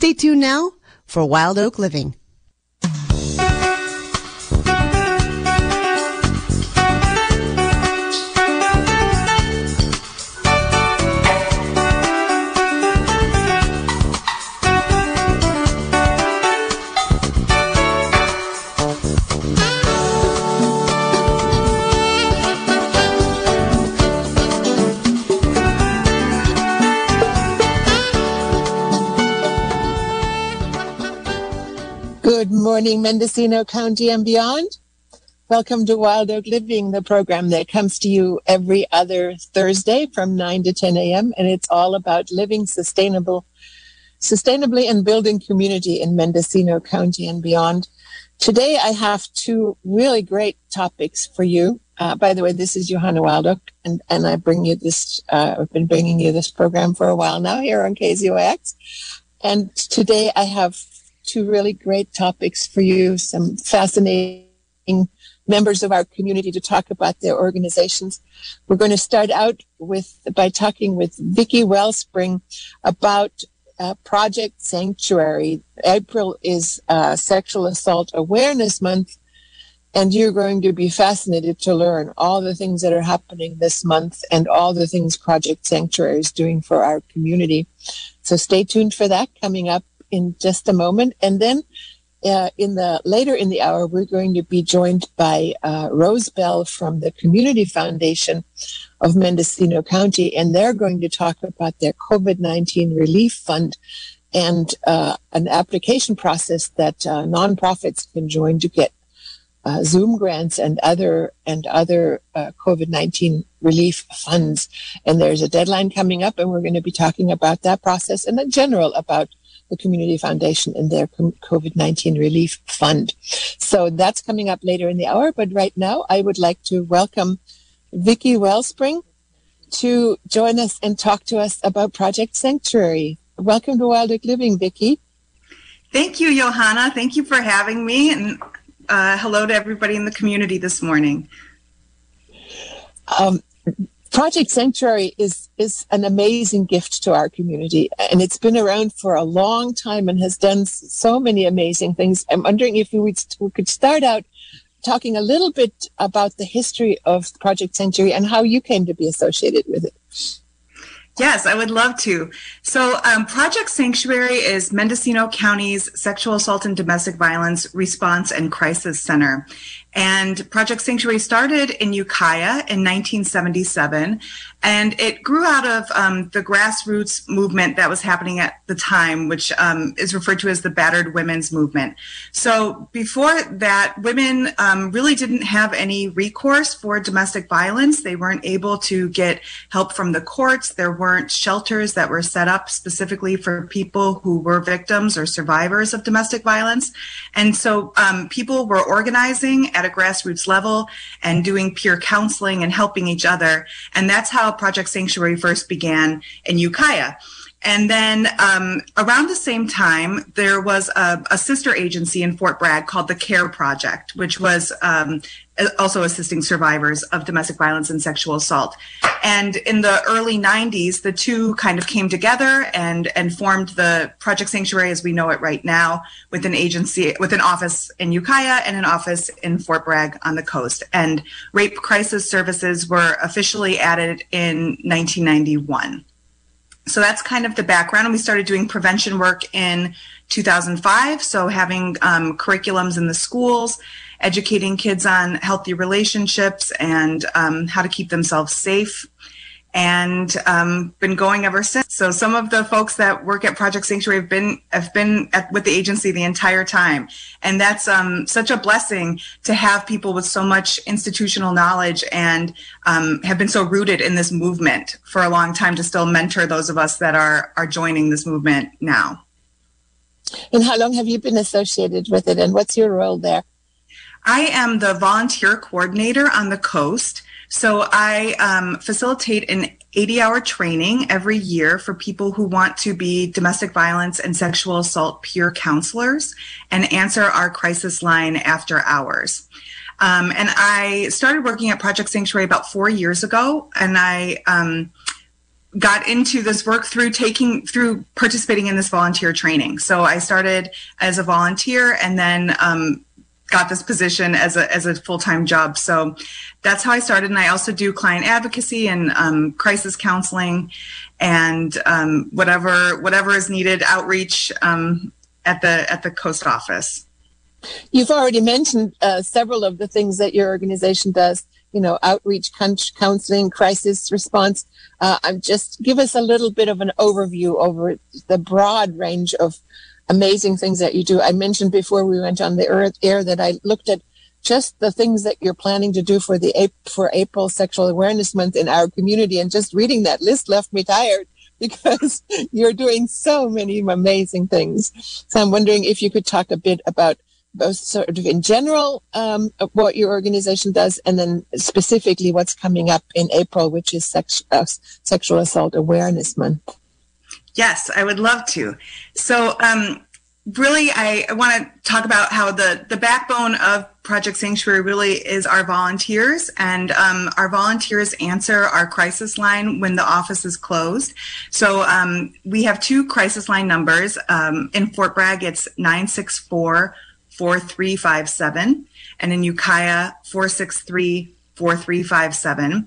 Stay tuned now for Wild Oak Living. Mendocino County and beyond. Welcome to Wild Oak Living, the program that comes to you every other Thursday from 9 to 10 a.m. And it's all about living sustainable, sustainably and building community in Mendocino County and beyond. Today, I have two really great topics for you. Uh, by the way, this is Johanna Wild Oak, and, and I bring you this, uh, I've been bringing you this program for a while now here on KZYX. And today I have two really great topics for you, some fascinating members of our community to talk about their organizations. We're going to start out with by talking with Vicki Wellspring about uh, Project Sanctuary. April is uh, Sexual Assault Awareness Month, and you're going to be fascinated to learn all the things that are happening this month and all the things Project Sanctuary is doing for our community. So stay tuned for that coming up in just a moment. And then uh, in the later in the hour, we're going to be joined by uh, Rose Bell from the Community Foundation of Mendocino County, and they're going to talk about their COVID 19 relief fund and uh, an application process that uh, nonprofits can join to get uh, Zoom grants and other and other uh, COVID nineteen relief funds. And there's a deadline coming up, and we're going to be talking about that process and in general about the Community Foundation and their COVID 19 relief fund. So that's coming up later in the hour. But right now, I would like to welcome Vicki Wellspring to join us and talk to us about Project Sanctuary. Welcome to Wild Oak Living, Vicki. Thank you, Johanna. Thank you for having me. And uh, hello to everybody in the community this morning. Um, Project Sanctuary is is an amazing gift to our community, and it's been around for a long time and has done so many amazing things. I'm wondering if we, would, we could start out talking a little bit about the history of Project Sanctuary and how you came to be associated with it. Yes, I would love to. So, um, Project Sanctuary is Mendocino County's Sexual Assault and Domestic Violence Response and Crisis Center. And Project Sanctuary started in Ukiah in 1977, and it grew out of um, the grassroots movement that was happening at the time, which um, is referred to as the battered women's movement. So before that, women um, really didn't have any recourse for domestic violence. They weren't able to get help from the courts. There weren't shelters that were set up specifically for people who were victims or survivors of domestic violence. And so um, people were organizing at a grassroots level and doing peer counseling and helping each other. And that's how Project Sanctuary first began in Ukiah. And then um, around the same time, there was a, a, sister agency in Fort Bragg called the CARE Project, which was um, Uh, also assisting survivors of domestic violence and sexual assault. And in the early 90s, the two kind of came together and, and formed the Project Sanctuary as we know it right now, with an agency, with an office in Ukiah and an office in Fort Bragg on the coast. And rape crisis services were officially added in 1991 so that's kind of the background. And we started doing prevention work in 2005. So having um, curriculums in the schools, educating kids on healthy relationships and um, how to keep themselves safe and um, been going ever since. So some of the folks that work at Project Sanctuary have been have been at, with the agency the entire time, and that's um, such a blessing to have people with so much institutional knowledge and um, have been so rooted in this movement for a long time to still mentor those of us that are are joining this movement now. And how long have you been associated with it, and what's your role there? I am the volunteer coordinator on the coast. So I um, facilitate an 80 hour training every year for people who want to be domestic violence and sexual assault peer counselors and answer our crisis line after hours. Um, and I started working at Project Sanctuary about four years ago, and I um, got into this work through taking through participating in this volunteer training. So I started as a volunteer and then um, got this position as a as a full time job. So that's how I started. And I also do client advocacy and um, crisis counseling and um, whatever whatever is needed outreach um, at the at the coast office. You've already mentioned uh, several of the things that your organization does. You know, outreach, counseling, crisis response. Uh, I'm just give us a little bit of an overview over the broad range of amazing things that you do. I mentioned before we went on the air that I looked at just the things that you're planning to do for the for April Sexual Awareness Month in our community, and just reading that list left me tired because you're doing so many amazing things. So I'm wondering if you could talk a bit about both sort of in general um, what your organization does, and then specifically what's coming up in April, which is sex, uh, Sexual Assault Awareness Month. Yes, I would love to. So, um, really, I, I want to talk about how the the backbone of Project Sanctuary really is our volunteers, and um, our volunteers answer our crisis line when the office is closed. So um, we have two crisis line numbers. Um, in Fort Bragg, it's 964 4357, and in Ukiah, 463 4357.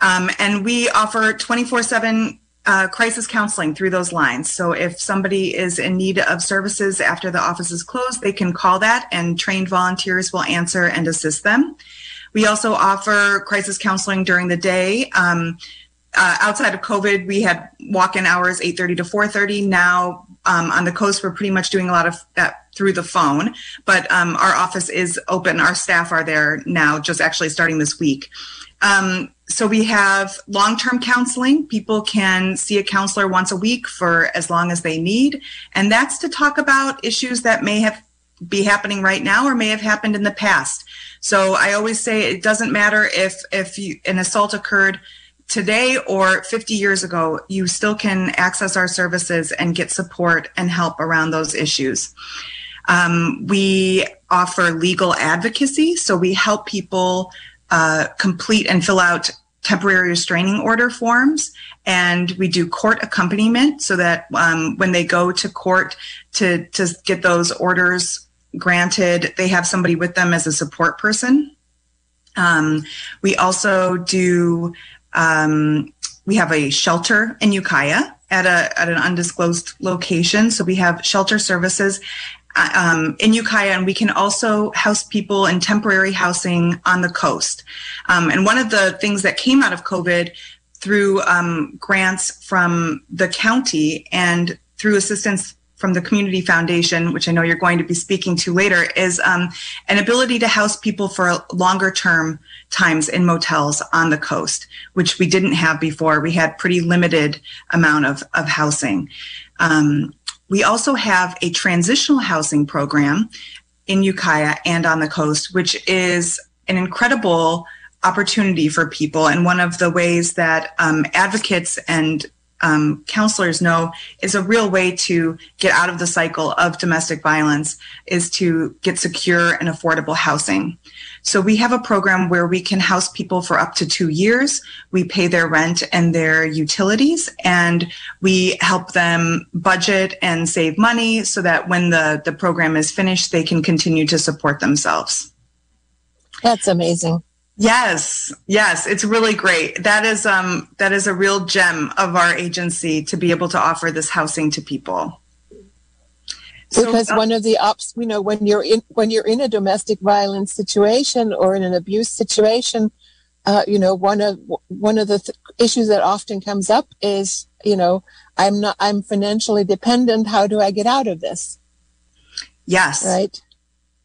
Um, and we offer 24 7 uh, crisis counseling through those lines. So if somebody is in need of services after the office is closed, they can call that and trained volunteers will answer and assist them. We also offer crisis counseling during the day. Um, uh, outside of COVID, we had walk-in hours 8:30 to 4:30. Now um, on the coast, we're pretty much doing a lot of that through the phone. But um, our office is open. Our staff are there now, just actually starting this week. Um, so we have long-term counseling. People can see a counselor once a week for as long as they need, and that's to talk about issues that may have be happening right now or may have happened in the past. So I always say it doesn't matter if if you, an assault occurred today or 50 years ago, you still can access our services and get support and help around those issues. Um, we offer legal advocacy, so we help people uh, complete and fill out temporary restraining order forms and we do court accompaniment so that um, when they go to court to to get those orders granted they have somebody with them as a support person um, we also do um, we have a shelter in ukiah at a at an undisclosed location so we have shelter services um, in Ukiah, and we can also house people in temporary housing on the coast. Um, and one of the things that came out of COVID through um, grants from the county and through assistance from the Community Foundation, which I know you're going to be speaking to later, is um, an ability to house people for a longer term times in motels on the coast, which we didn't have before. We had pretty limited amount of, of housing. Um, we also have a transitional housing program in Ukiah and on the coast, which is an incredible opportunity for people. And one of the ways that um, advocates and um, counselors know is a real way to get out of the cycle of domestic violence is to get secure and affordable housing. So we have a program where we can house people for up to two years. We pay their rent and their utilities and we help them budget and save money so that when the, the program is finished, they can continue to support themselves. That's amazing. Yes, yes, it's really great. That is um that is a real gem of our agency to be able to offer this housing to people because so, uh, one of the ops you know when you're in when you're in a domestic violence situation or in an abuse situation uh, you know one of one of the th- issues that often comes up is you know i'm not i'm financially dependent. How do i get out of this? Yes. Right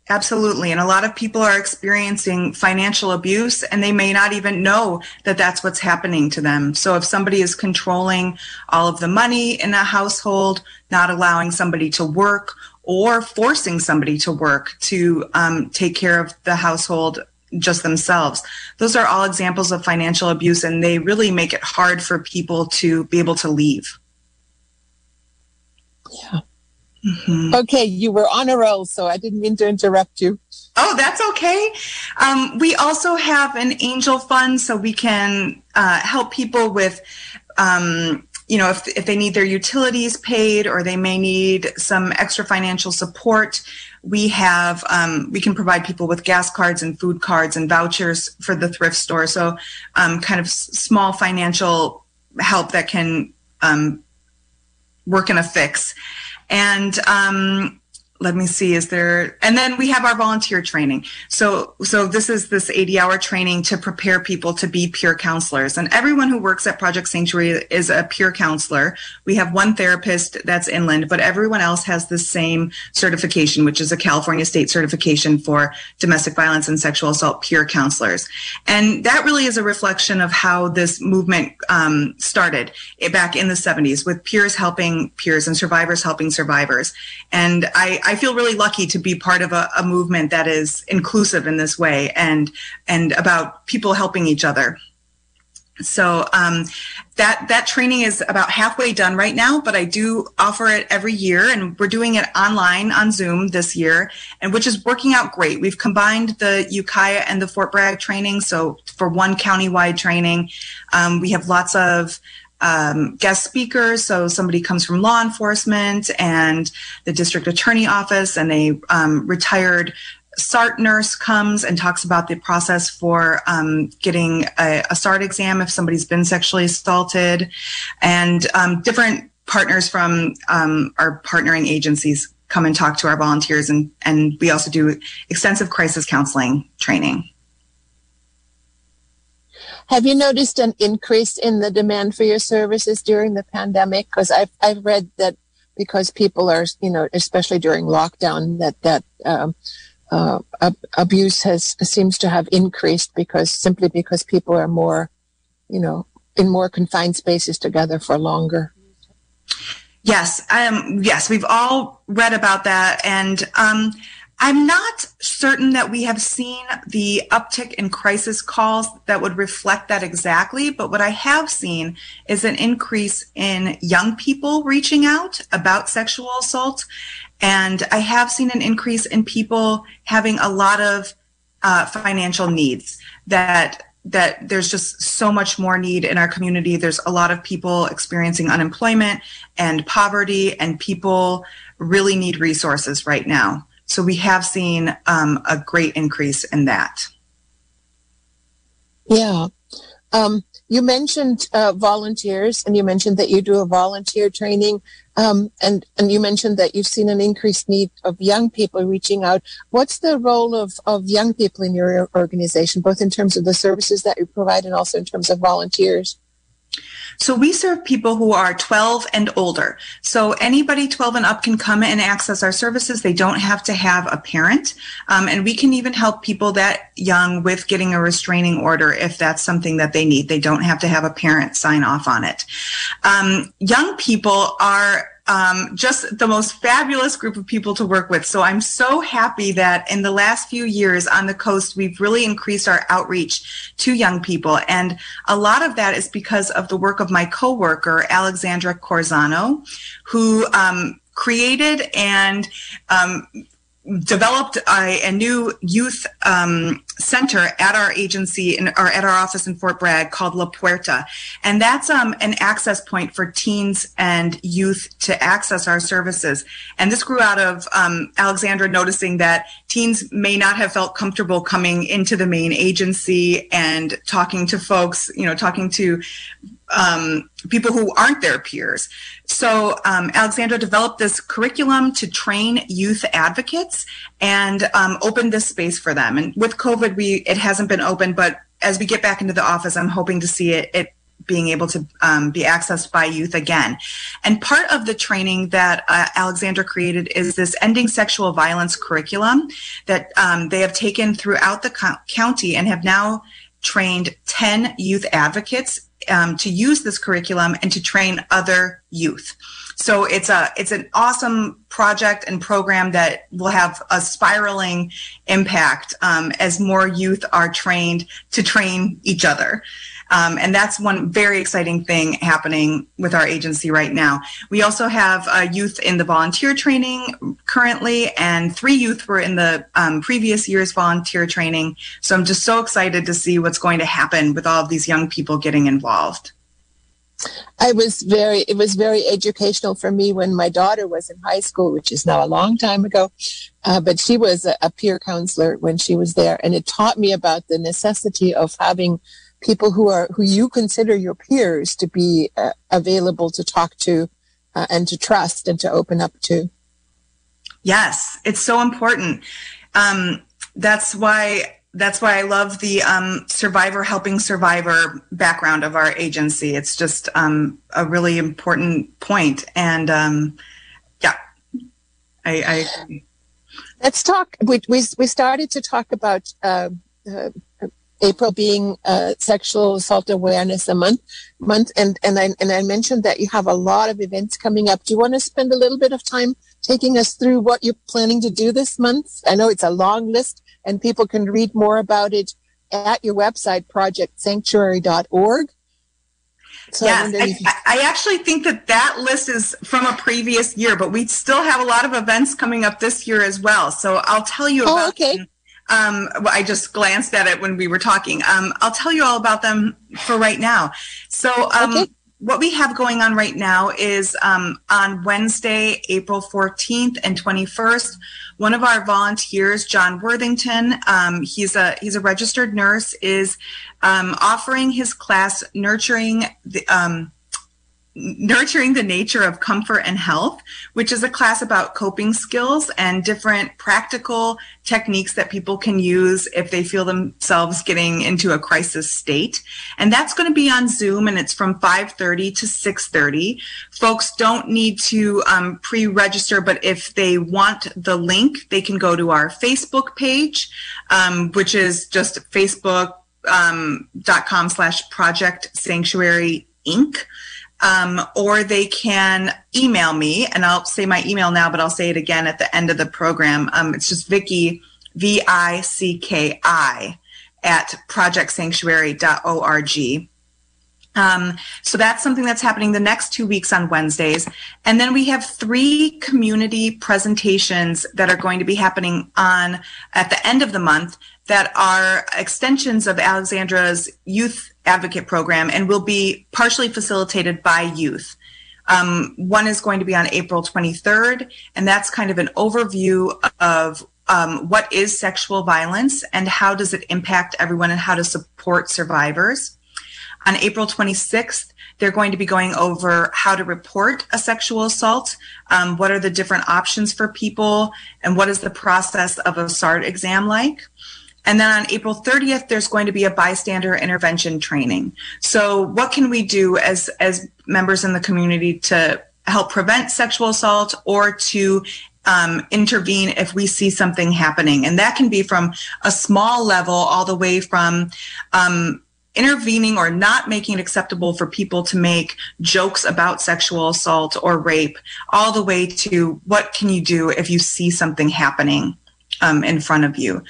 Absolutely. And a lot of people are experiencing financial abuse and they may not even know that that's what's happening to them. So if somebody is controlling all of the money in a household, not allowing somebody to work or forcing somebody to work to um, take care of the household just themselves. Those are all examples of financial abuse and they really make it hard for people to be able to leave. Yeah. Mm-hmm. Okay, you were on a roll, so I didn't mean to interrupt you. Oh, that's okay. Um, we also have an angel fund, so we can uh, help people with um, you know, if, if they need their utilities paid or they may need some extra financial support, we have um, we can provide people with gas cards and food cards and vouchers for the thrift store. So, um, kind of s- small financial help that can um, work in a fix. And um, let me see is there and then we have our volunteer training. So so this is this 80 hour training to prepare people to be peer counselors. And everyone who works at project sanctuary is a peer counselor. We have one therapist that's inland but everyone else has the same certification which is a california state certification for domestic violence and sexual assault peer counselors. And that really is a reflection of how this movement um, started back in the 70s with peers helping peers and survivors helping survivors. And i I feel really lucky to be part of a, a movement that is inclusive in this way and and about people helping each other. So um, that that training is about halfway done right now, but I do offer it every year, and we're doing it online on Zoom this year, and which is working out great. We've combined the Ukiah and the Fort Bragg training, so for one county-wide training, um, we have lots of um, guest speakers. So somebody comes from law enforcement and the district attorney office, and a um, retired SART nurse comes and talks about the process for um, getting a, a, SART exam if somebody's been sexually assaulted, and um, different partners from um, our partnering agencies come and talk to our volunteers, and and we also do extensive crisis counseling training. Have you noticed an increase in the demand for your services during the pandemic? Because I've I've read that because people are, you know, especially during lockdown, that that um, uh, ab- abuse has seems to have increased because simply because people are more, you know, in more confined spaces together for longer. Yes, um, yes, we've all read about that, and um, I'm not certain that we have seen the uptick in crisis calls that would reflect that exactly, but what I have seen is an increase in young people reaching out about sexual assault. And I have seen an increase in people having a lot of uh, financial needs that that there's just so much more need in our community. There's a lot of people experiencing unemployment and poverty, and people really need resources right now. So we have seen um, a great increase in that. Yeah. Um, you mentioned uh, volunteers and you mentioned that you do a volunteer training um, and, and you mentioned that you've seen an increased need of young people reaching out. What's the role of, of young people in your organization, both in terms of the services that you provide and also in terms of volunteers? So we serve people who are 12 and older. So anybody 12 and up can come and access our services. They don't have to have a parent. Um, and we can even help people that young with getting a restraining order if that's something that they need. They don't have to have a parent sign off on it. Um, young people are um, just the most fabulous group of people to work with. So I'm so happy that in the last few years on the coast, we've really increased our outreach to young people. And a lot of that is because of the work of my coworker, Alexandra Corzano, who um, created and um, developed a, a new youth um, center at our agency in, or at our office in Fort Bragg called La Puerta. And that's um, an access point for teens and youth to access our services. And this grew out of um, Alexandra noticing that teens may not have felt comfortable coming into the main agency and talking to folks, you know, talking to um, people who aren't their peers. So um, Alexandra developed this curriculum to train youth advocates and um, opened this space for them. And with COVID, we it hasn't been open, but as we get back into the office, I'm hoping to see it, it being able to um, be accessed by youth again. And part of the training that uh, Alexandra created is this ending sexual violence curriculum that um, they have taken throughout the co- county and have now trained 10 youth advocates um, to use this curriculum and to train other youth. So it's a it's an awesome project and program that will have a spiraling impact um, as more youth are trained to train each other. Um, and that's one very exciting thing happening with our agency right now. We also have uh, youth in the volunteer training currently, and three youth were in the um, previous year's volunteer training. So I'm just so excited to see what's going to happen with all of these young people getting involved. I was very, it was very educational for me when my daughter was in high school, which is now a long time ago. Uh, but she was a, a, peer counselor when she was there. And it taught me about the necessity of having people who are, who you consider your peers to be uh, available to talk to uh, and to trust and to open up to. Yes, it's so important. Um, that's why that's why I love the um, survivor helping survivor background of our agency. It's just um, a really important point, and um, yeah, I, I, Let's talk. We, we we started to talk about uh, uh, April being uh, Sexual Assault Awareness a month month, and and I and I mentioned that you have a lot of events coming up. Do you want to spend a little bit of time taking us through what you're planning to do this month? I know it's a long list and people can read more about it at your website, projectsanctuary.org. So yes, I, I, I, actually think that that list is from a previous year, but we still have a lot of events coming up this year as well. So I'll tell you oh, about okay. them. Um, I just glanced at it when we were talking. Um, I'll tell you all about them for right now. So um, okay what we have going on right now is um, on Wednesday, April 14th and 21st, one of our volunteers, John Worthington, um, he's a he's a registered nurse, is um, offering his class nurturing the um, Nurturing the Nature of Comfort and Health, which is a class about coping skills and different practical techniques that people can use if they feel themselves getting into a crisis state. And that's going to be on Zoom and it's from 5.30 to 6.30. Folks don't need to um, pre-register, but if they want the link, they can go to our Facebook page, um, which is just facebook.com um, slash project sanctuary inc um, or they can email me, and I'll say my email now, but I'll say it again at the end of the program. Um, it's just Vicky, V I C K I, at projectsanctuary.org. Um, so that's something that's happening the next two weeks on Wednesdays. And then we have three community presentations that are going to be happening on at the end of the month that are extensions of Alexandra's youth advocate program and will be partially facilitated by youth. Um, one is going to be on April 23rd, and that's kind of an overview of um, what is sexual violence and how does it impact everyone and how to support survivors. On April 26th, they're going to be going over how to report a sexual assault, um, what are the different options for people, and what is the process of a SART exam like. And then on April 30th, there's going to be a bystander intervention training. So what can we do as, as members in the community to help prevent sexual assault or to um, intervene if we see something happening? And that can be from a small level all the way from um, intervening or not making it acceptable for people to make jokes about sexual assault or rape, all the way to what can you do if you see something happening um, in front of you.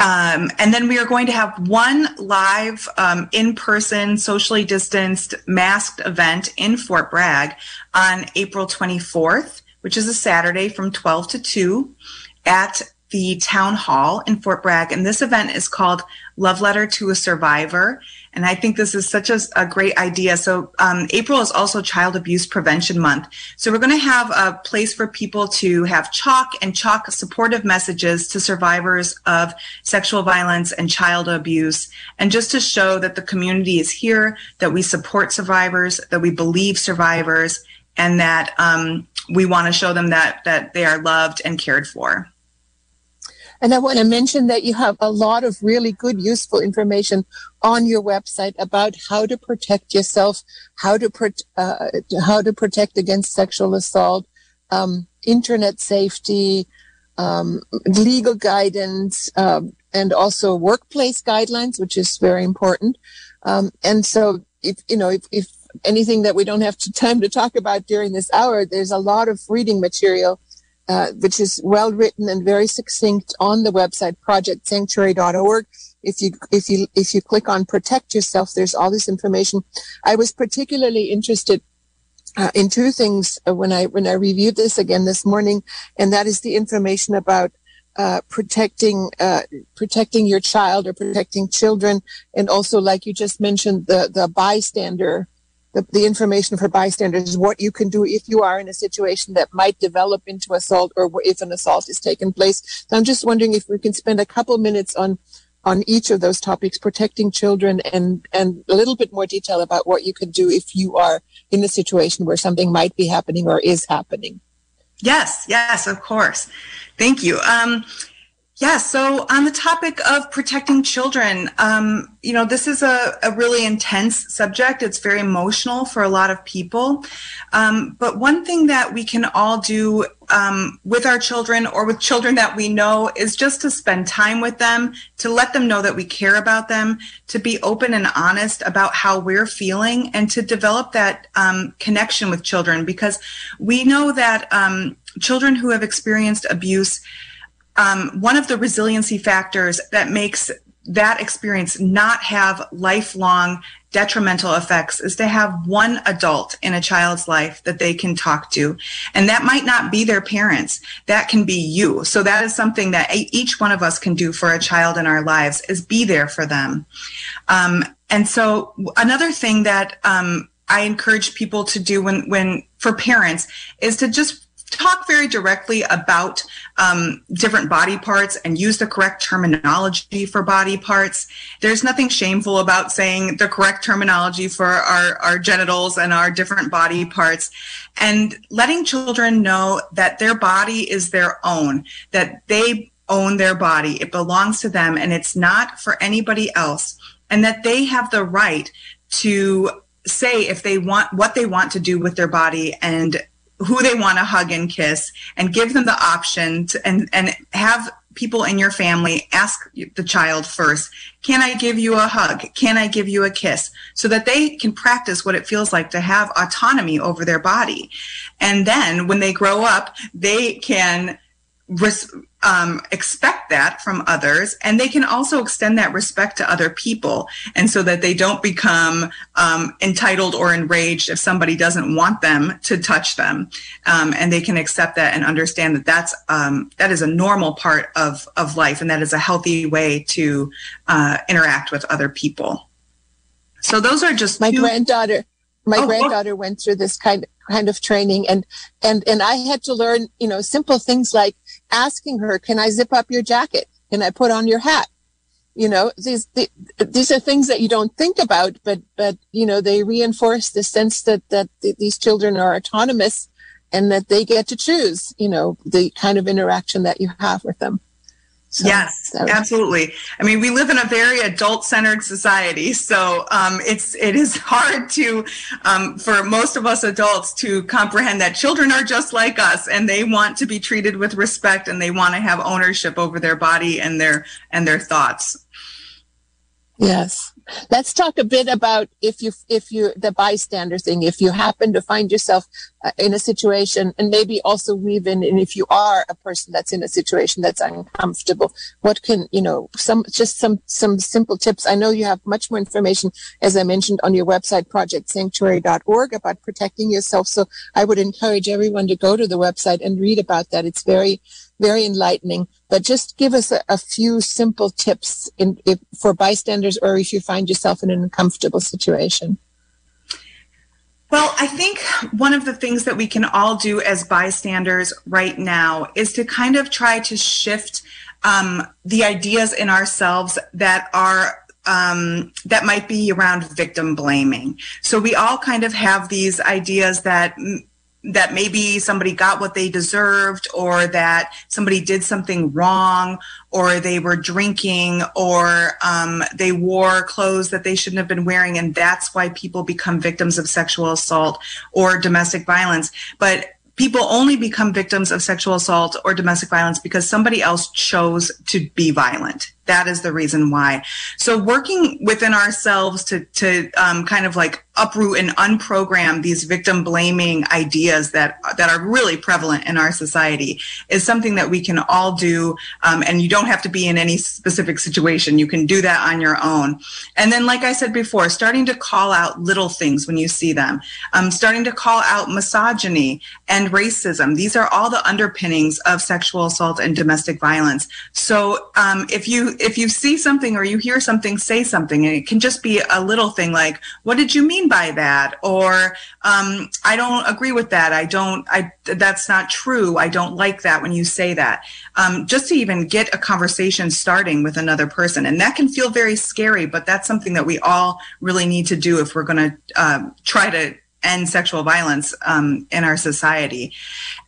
Um, and then we are going to have one live, um, in person, socially distanced, masked event in Fort Bragg on April 24th, which is a Saturday from 12 to 2 at the town hall in Fort Bragg. And this event is called Love Letter to a Survivor. And I think this is such a, a great idea. So um, April is also Child Abuse Prevention Month. So we're going to have a place for people to have chalk and chalk supportive messages to survivors of sexual violence and child abuse. And just to show that the community is here, that we support survivors, that we believe survivors, and that um, we want to show them that, that they are loved and cared for. And I want to mention that you have a lot of really good, useful information on your website about how to protect yourself, how to pro- uh, how to protect against sexual assault, um, internet safety, um, legal guidance, um, and also workplace guidelines, which is very important. Um, and so, if you know, if, if anything that we don't have time to talk about during this hour, there's a lot of reading material uh, which is well written and very succinct on the website projectsanctuary.org. If you if you if you click on protect yourself, there's all this information. I was particularly interested uh, in two things uh, when I when I reviewed this again this morning, and that is the information about uh, protecting uh, protecting your child or protecting children, and also like you just mentioned the the bystander the, the information for bystanders, what you can do if you are in a situation that might develop into assault or if an assault is taken place. So I'm just wondering if we can spend a couple minutes on on each of those topics, protecting children and, and a little bit more detail about what you can do if you are in a situation where something might be happening or is happening. Yes, yes, of course. Thank you. Um, yeah, so on the topic of protecting children, um, you know, this is a, a, really intense subject. It's very emotional for a lot of people. Um, but one thing that we can all do um, with our children or with children that we know is just to spend time with them, to let them know that we care about them, to be open and honest about how we're feeling, and to develop that um, connection with children because we know that um, children who have experienced abuse um, one of the resiliency factors that makes that experience not have lifelong detrimental effects is to have one adult in a child's life that they can talk to. And that might not be their parents. That can be you. So that is something that each one of us can do for a child in our lives is be there for them. Um, and so another thing that, um, I encourage people to do when, when for parents is to just talk very directly about um, different body parts and use the correct terminology for body parts. There's nothing shameful about saying the correct terminology for our, our genitals and our different body parts and letting children know that their body is their own, that they own their body. It belongs to them and it's not for anybody else and that they have the right to say if they want what they want to do with their body and who they want to hug and kiss and give them the option to, and, and have people in your family ask the child first, can I give you a hug? Can I give you a kiss? So that they can practice what it feels like to have autonomy over their body. And then when they grow up, they can um, expect that from others, and they can also extend that respect to other people, and so that they don't become um, entitled or enraged if somebody doesn't want them to touch them, um, and they can accept that and understand that that's um, that is a normal part of of life, and that is a healthy way to uh, interact with other people. So those are just my two- granddaughter. My oh, granddaughter went through this kind kind of training, and and and I had to learn, you know, simple things like asking her, can I zip up your jacket? Can I put on your hat? You know, these, these are things that you don't think about, but, but, you know, they reinforce the sense that, that these children are autonomous and that they get to choose, you know, the kind of interaction that you have with them. So yes, absolutely. I mean, we live in a very adult-centered society, so um, it's it is hard to um, for most of us adults to comprehend that children are just like us, and they want to be treated with respect, and they want to have ownership over their body and their and their thoughts. Yes. Let's talk a bit about if you, if you, the bystander thing, if you happen to find yourself uh, in a situation and maybe also weave in, and if you are a person that's in a situation that's uncomfortable, what can, you know, some, just some, some simple tips. I know you have much more information, as I mentioned on your website, projectsanctuary.org about protecting yourself. So I would encourage everyone to go to the website and read about that. It's very, very enlightening. But just give us a, a few simple tips in, if, for bystanders or if you find yourself in an uncomfortable situation. Well, I think one of the things that we can all do as bystanders right now is to kind of try to shift um, the ideas in ourselves that are um, that might be around victim blaming. So we all kind of have these ideas that that maybe somebody got what they deserved or that somebody did something wrong or they were drinking or um, they wore clothes that they shouldn't have been wearing and that's why people become victims of sexual assault or domestic violence. But people only become victims of sexual assault or domestic violence because somebody else chose to be violent that is the reason why. So working within ourselves to to um, kind of like uproot and unprogram these victim blaming ideas that that are really prevalent in our society is something that we can all do. Um, and you don't have to be in any specific situation. You can do that on your own. And then, like I said before, starting to call out little things when you see them, um, starting to call out misogyny and racism. These are all the underpinnings of sexual assault and domestic violence. So um, if you if you see something or you hear something, say something. And it can just be a little thing like, "What did you mean by that?" Or um, "I don't agree with that. I don't. I that's not true. I don't like that when you say that." Um, just to even get a conversation starting with another person, and that can feel very scary, but that's something that we all really need to do if we're going to uh, try to end sexual violence um, in our society.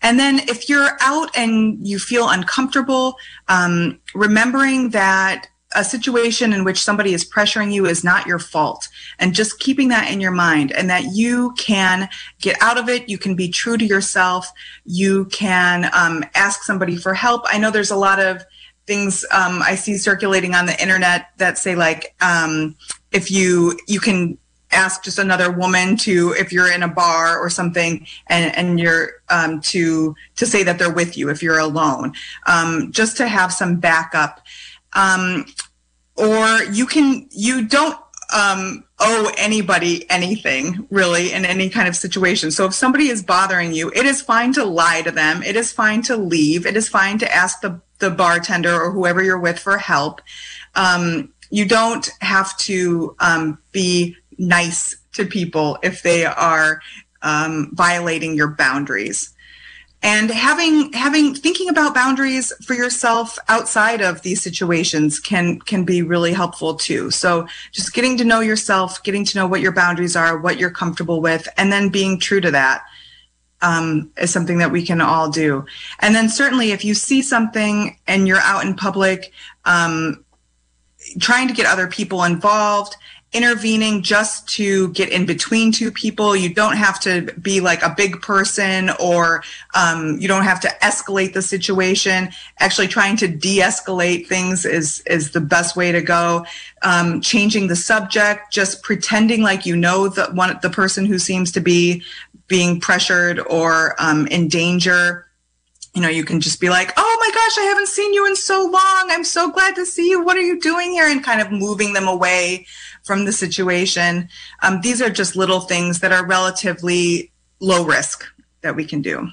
And then if you're out and you feel uncomfortable, um, remembering that a situation in which somebody is pressuring you is not your fault and just keeping that in your mind and that you can get out of it you can be true to yourself you can um, ask somebody for help i know there's a lot of things um, i see circulating on the internet that say like um, if you you can ask just another woman to if you're in a bar or something and, and you're um, to to say that they're with you if you're alone. Um, just to have some backup. Um, or you can you don't um, owe anybody anything really in any kind of situation. So if somebody is bothering you it is fine to lie to them. It is fine to leave. It is fine to ask the the bartender or whoever you're with for help. Um, you don't have to um, be nice to people if they are um, violating your boundaries. And having having thinking about boundaries for yourself outside of these situations can can be really helpful too. So just getting to know yourself getting to know what your boundaries are what you're comfortable with and then being true to that um, is something that we can all do. And then certainly if you see something and you're out in public um, trying to get other people involved intervening just to get in between two people. You don't have to be like a big person or um, you don't have to escalate the situation. Actually trying to de-escalate things is, is the best way to go. Um, changing the subject, just pretending like you know the one, the person who seems to be being pressured or um, in danger you know, you can just be like, oh my gosh, I haven't seen you in so long. I'm so glad to see you. What are you doing here? And kind of moving them away from the situation. Um, these are just little things that are relatively low risk that we can do.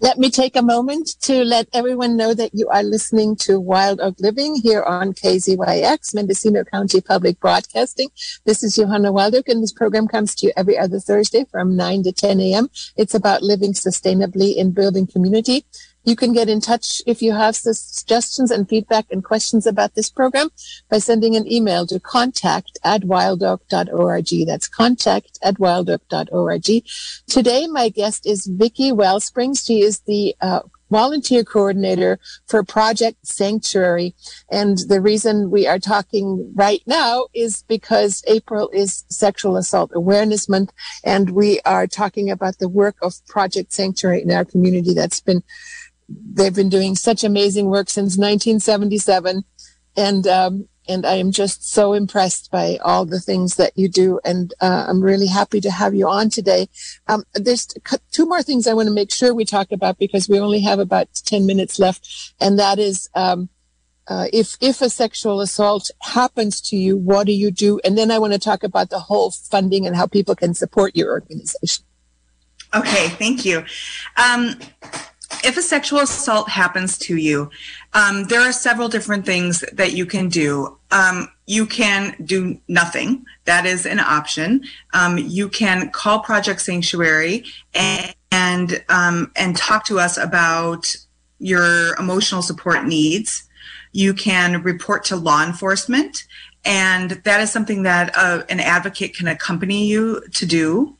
Let me take a moment to let everyone know that you are listening to Wild Oak Living here on KZYX, Mendocino County Public Broadcasting. This is Johanna Wild Oak, and this program comes to you every other Thursday from 9 to 10 a.m. It's about living sustainably in building community. You can get in touch if you have suggestions and feedback and questions about this program by sending an email to contact at wildoak.org. That's contact at wildoak.org. Today, my guest is Vicki Wellsprings. She is the uh, volunteer coordinator for Project Sanctuary. And the reason we are talking right now is because April is Sexual Assault Awareness Month, and we are talking about the work of Project Sanctuary in our community that's been they've been doing such amazing work since 1977 and um, and I am just so impressed by all the things that you do. And uh, I'm really happy to have you on today. Um, there's two more things I want to make sure we talk about because we only have about 10 minutes left. And that is, um, uh, if, if a sexual assault happens to you, what do you do? And then I want to talk about the whole funding and how people can support your organization. Okay, thank you. Um, if a sexual assault happens to you, um, there are several different things that you can do. Um, you can do nothing. That is an option. Um, you can call Project Sanctuary and and, um, and talk to us about your emotional support needs. You can report to law enforcement, and that is something that uh, an advocate can accompany you to do.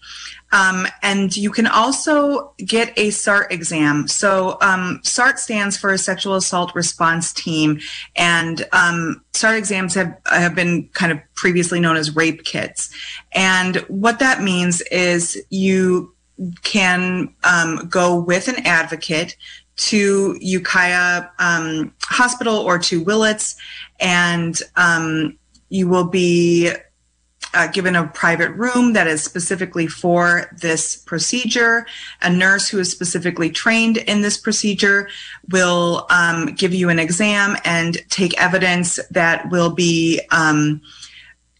Um, and you can also get a SART exam. So um, SART stands for a Sexual Assault Response Team, and um, SART exams have have been kind of previously known as rape kits. And what that means is you can um, go with an advocate to Ukiah um, Hospital or to Willits, and um, you will be uh, given a private room that is specifically for this procedure. A nurse who is specifically trained in this procedure will um, give you an exam and take evidence that will be um,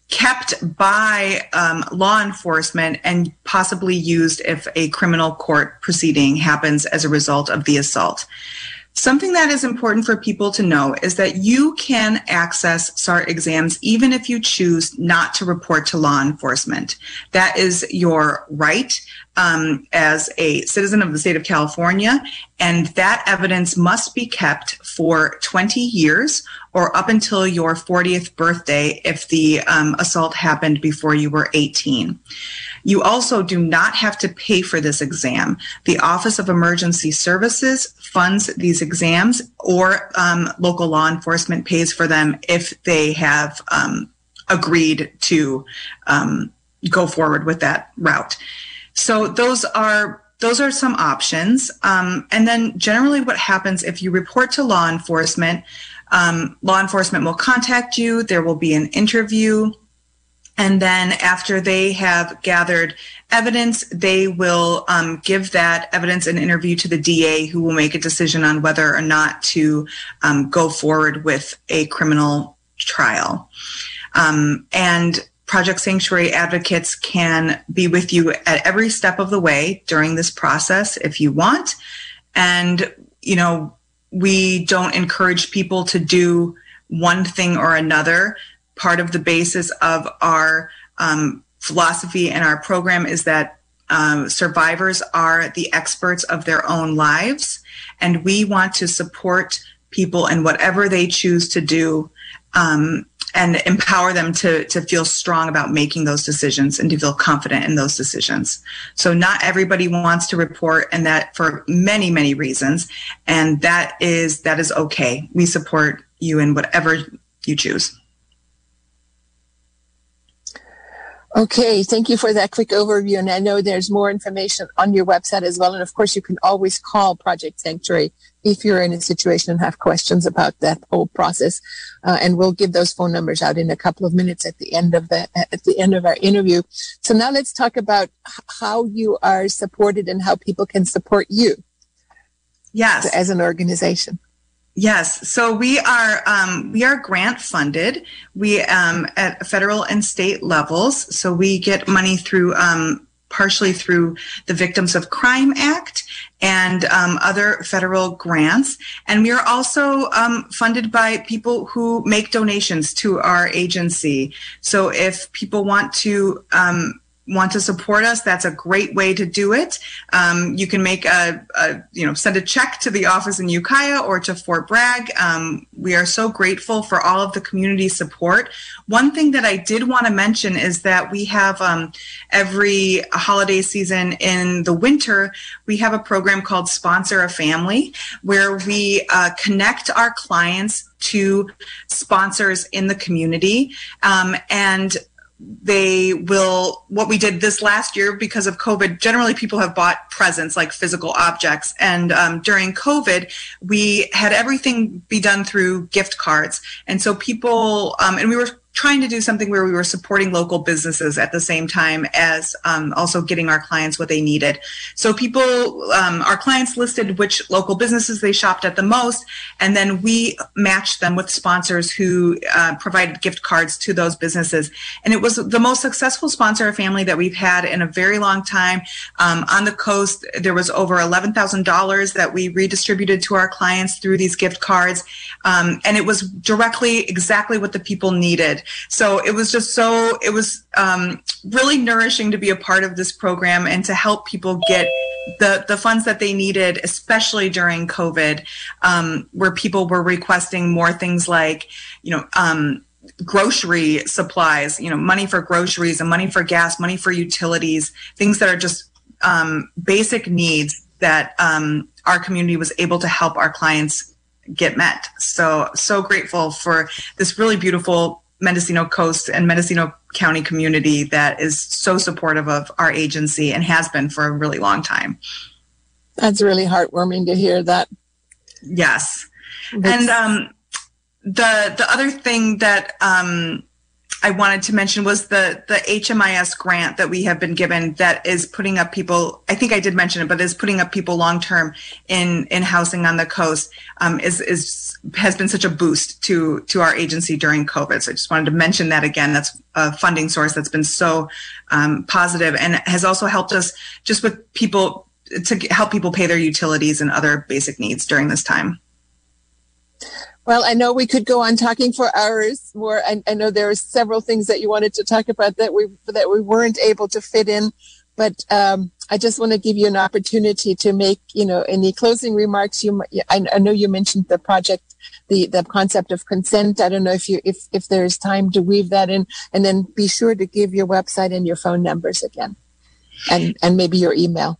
kept by um, law enforcement and possibly used if a criminal court proceeding happens as a result of the assault. Something that is important for people to know is that you can access SART exams even if you choose not to report to law enforcement. That is your right um, as a citizen of the state of California, and that evidence must be kept for 20 years or up until your 40th birthday if the um, assault happened before you were 18. You also do not have to pay for this exam. The Office of Emergency Services funds these exams, or um, local law enforcement pays for them if they have um, agreed to um, go forward with that route. So those are those are some options. Um, and then generally, what happens if you report to law enforcement? Um, law enforcement will contact you. There will be an interview. And then after they have gathered evidence, they will um, give that evidence and interview to the DA, who will make a decision on whether or not to um, go forward with a criminal trial. Um, and Project Sanctuary advocates can be with you at every step of the way during this process if you want. And, you know, we don't encourage people to do one thing or another part of the basis of our um, philosophy and our program is that um, survivors are the experts of their own lives, and we want to support people in whatever they choose to do um, and empower them to to feel strong about making those decisions and to feel confident in those decisions. So not everybody wants to report and that for many many reasons and that is that is okay. We support you in whatever you choose. Okay, thank you for that quick overview. And I know there's more information on your website as well. And of course, you can always call Project Sanctuary if you're in a situation and have questions about that whole process. Uh, and we'll give those phone numbers out in a couple of minutes at the end of the at the end of our interview. So now let's talk about how you are supported and how people can support you. Yes, as an organization. Yes, so we are um, we are grant funded. We um, at federal and state levels. So we get money through um, partially through the Victims of Crime Act and um, other federal grants. And we are also um, funded by people who make donations to our agency. So if people want to um, want to support us, that's a great way to do it. Um, you can make a, a, you know, send a check to the office in Ukiah or to Fort Bragg. Um, we are so grateful for all of the community support. One thing that I did want to mention is that we have um, every holiday season in the winter, we have a program called Sponsor a Family where we uh, connect our clients to sponsors in the community. Um, and they will what we did this last year because of covid generally people have bought presents like physical objects. And um, during covid we had everything be done through gift cards. And so people um, and we were trying to do something where we were supporting local businesses at the same time as um, also getting our clients what they needed. So people, um, our clients listed which local businesses they shopped at the most, and then we matched them with sponsors who uh, provided gift cards to those businesses. And it was the most successful sponsor family that we've had in a very long time. Um, on the coast, there was over $11,000 that we redistributed to our clients through these gift cards. Um, and it was directly exactly what the people needed. So it was just so, it was um, really nourishing to be a part of this program and to help people get the, the funds that they needed, especially during COVID, um, where people were requesting more things like, you know, um, grocery supplies, you know, money for groceries and money for gas, money for utilities, things that are just um, basic needs that um, our community was able to help our clients get met. So, so grateful for this really beautiful Mendocino Coast and Mendocino County community that is so supportive of our agency and has been for a really long time. That's really heartwarming to hear that. Yes. That's... And um, the the other thing that um, I wanted to mention was the the HMIS grant that we have been given that is putting up people. I think I did mention it, but is putting up people long term in in housing on the coast. Um, is is has been such a boost to to our agency during COVID. So I just wanted to mention that again. That's a funding source that's been so um, positive and has also helped us just with people to help people pay their utilities and other basic needs during this time. Well, I know we could go on talking for hours more. I, I know there are several things that you wanted to talk about that we that we weren't able to fit in, but um, I just want to give you an opportunity to make you know any closing remarks. You, I, I know you mentioned the project, the the concept of consent. I don't know if you if if there's time to weave that in, and then be sure to give your website and your phone numbers again, and and maybe your email.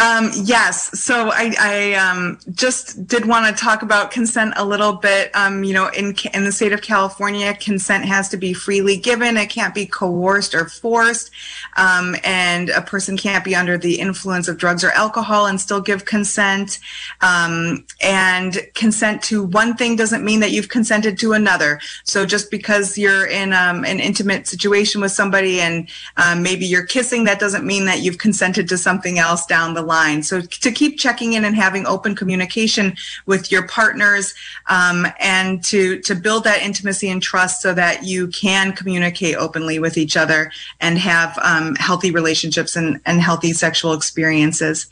Um, yes. So I, I um, just did want to talk about consent a little bit. Um, you know, in in the state of California, consent has to be freely given. It can't be coerced or forced, um, and a person can't be under the influence of drugs or alcohol and still give consent. Um, and consent to one thing doesn't mean that you've consented to another. So just because you're in um, an intimate situation with somebody and maybe you're kissing, that doesn't mean that you've consented to something else down the line. So to keep checking in and having open communication with your partners um, and to, to build that intimacy and trust so that you can communicate openly with each other and have um, healthy relationships and, and healthy sexual experiences.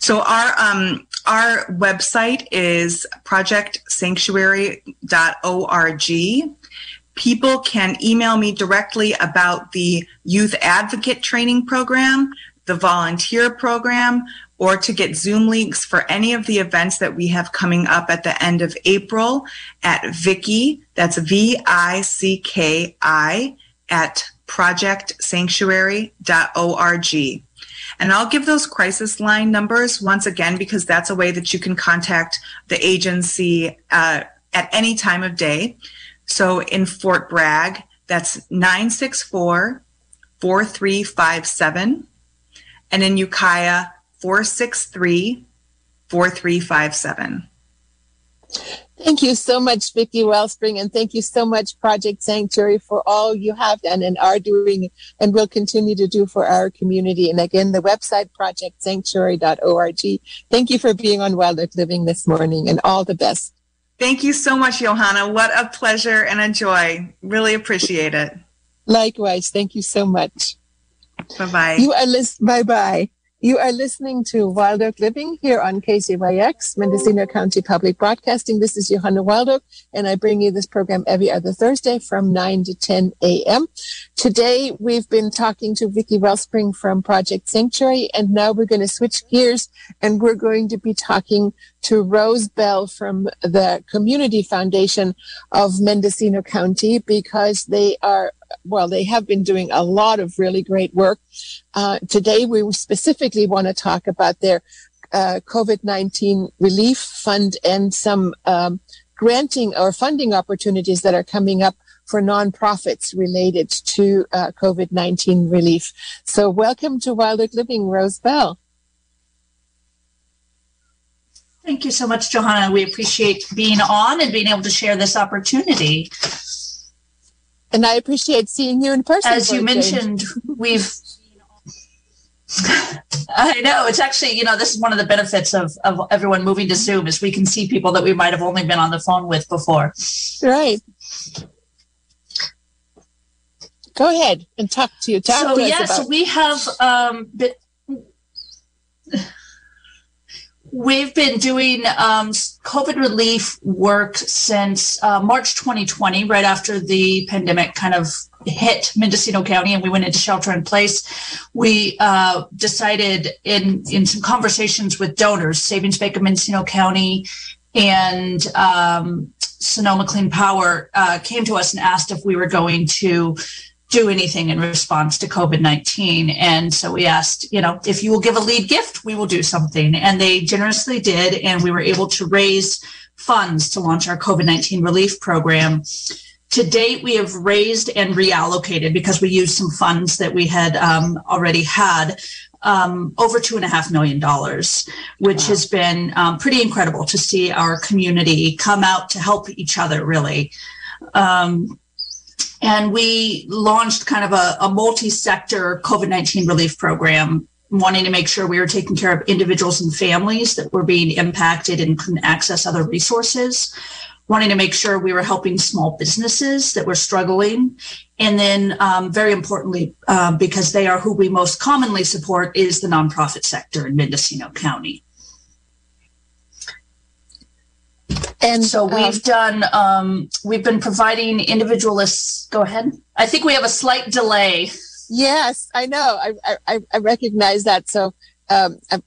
So our, um, our website is projectsanctuary.org people can email me directly about the youth advocate training program, the volunteer program, or to get Zoom links for any of the events that we have coming up at the end of April at Vicki, that's V I C K I, at projectsanctuary.org. And I'll give those crisis line numbers once again because that's a way that you can contact the agency uh, at any time of day. So in Fort Bragg, that's 964 4357 and in Ukiah, 463 4357. Thank you so much, Vicki Wellspring, and thank you so much, Project Sanctuary, for all you have done and are doing and will continue to do for our community. And again, the website, projectsanctuary.org. Thank you for being on Wild Oak Living this morning and all the best. Thank you so much, Johanna. What a pleasure and a joy. Really appreciate it. Likewise. Thank you so much. Bye bye. You are listening. Bye bye. You are listening to Wild Oak Living here on KZYX, Mendocino County Public Broadcasting. This is Johanna Wild Oak, and I bring you this program every other Thursday from 9 to 10 a.m. Today, we've been talking to Vicki Wellspring from Project Sanctuary, and now we're going to switch gears and we're going to be talking to Rose Bell from the Community Foundation of Mendocino County because they are well, they have been doing a lot of really great work. Uh, today, we specifically want to talk about their uh, COVID-19 relief fund and some um, granting or funding opportunities that are coming up for nonprofits related to uh, COVID-19 relief. So welcome to Wild Oak Living, Rose Bell. Thank you so much, Johanna. We appreciate being on and being able to share this opportunity. And I appreciate seeing you in person. As you mentioned, we've I know it's actually, you know, this is one of the benefits of, of everyone moving to Zoom is we can see people that we might have only been on the phone with before. Right. Go ahead and talk to you. Talk so to yes, we have um, been, We've been doing um, COVID relief work since uh, March 2020, right after the pandemic kind of hit Mendocino County and we went into shelter in place. We uh, decided in, in some conversations with donors, Savings Bank of Mendocino County and um, Sonoma Clean Power uh, came to us and asked if we were going to do anything in response to COVID 19. And so we asked, you know, if you will give a lead gift, we will do something. And they generously did. And we were able to raise funds to launch our COVID 19 relief program. To date, we have raised and reallocated because we used some funds that we had um, already had. Um, over two and a half million dollars, which wow. has been um, pretty incredible to see our community come out to help each other, really. Um, and we launched kind of a, a multi-sector COVID-19 relief program wanting to make sure we were taking care of individuals and families that were being impacted and couldn't access other resources. wanting to make sure we were helping small businesses that were struggling. And then, um, very importantly, uh, because they are who we most commonly support, is the nonprofit sector in Mendocino County. And so um, we've done, um, we've been providing individualists. Go ahead. I think we have a slight delay. Yes, I know. I I, I recognize that. So um, I,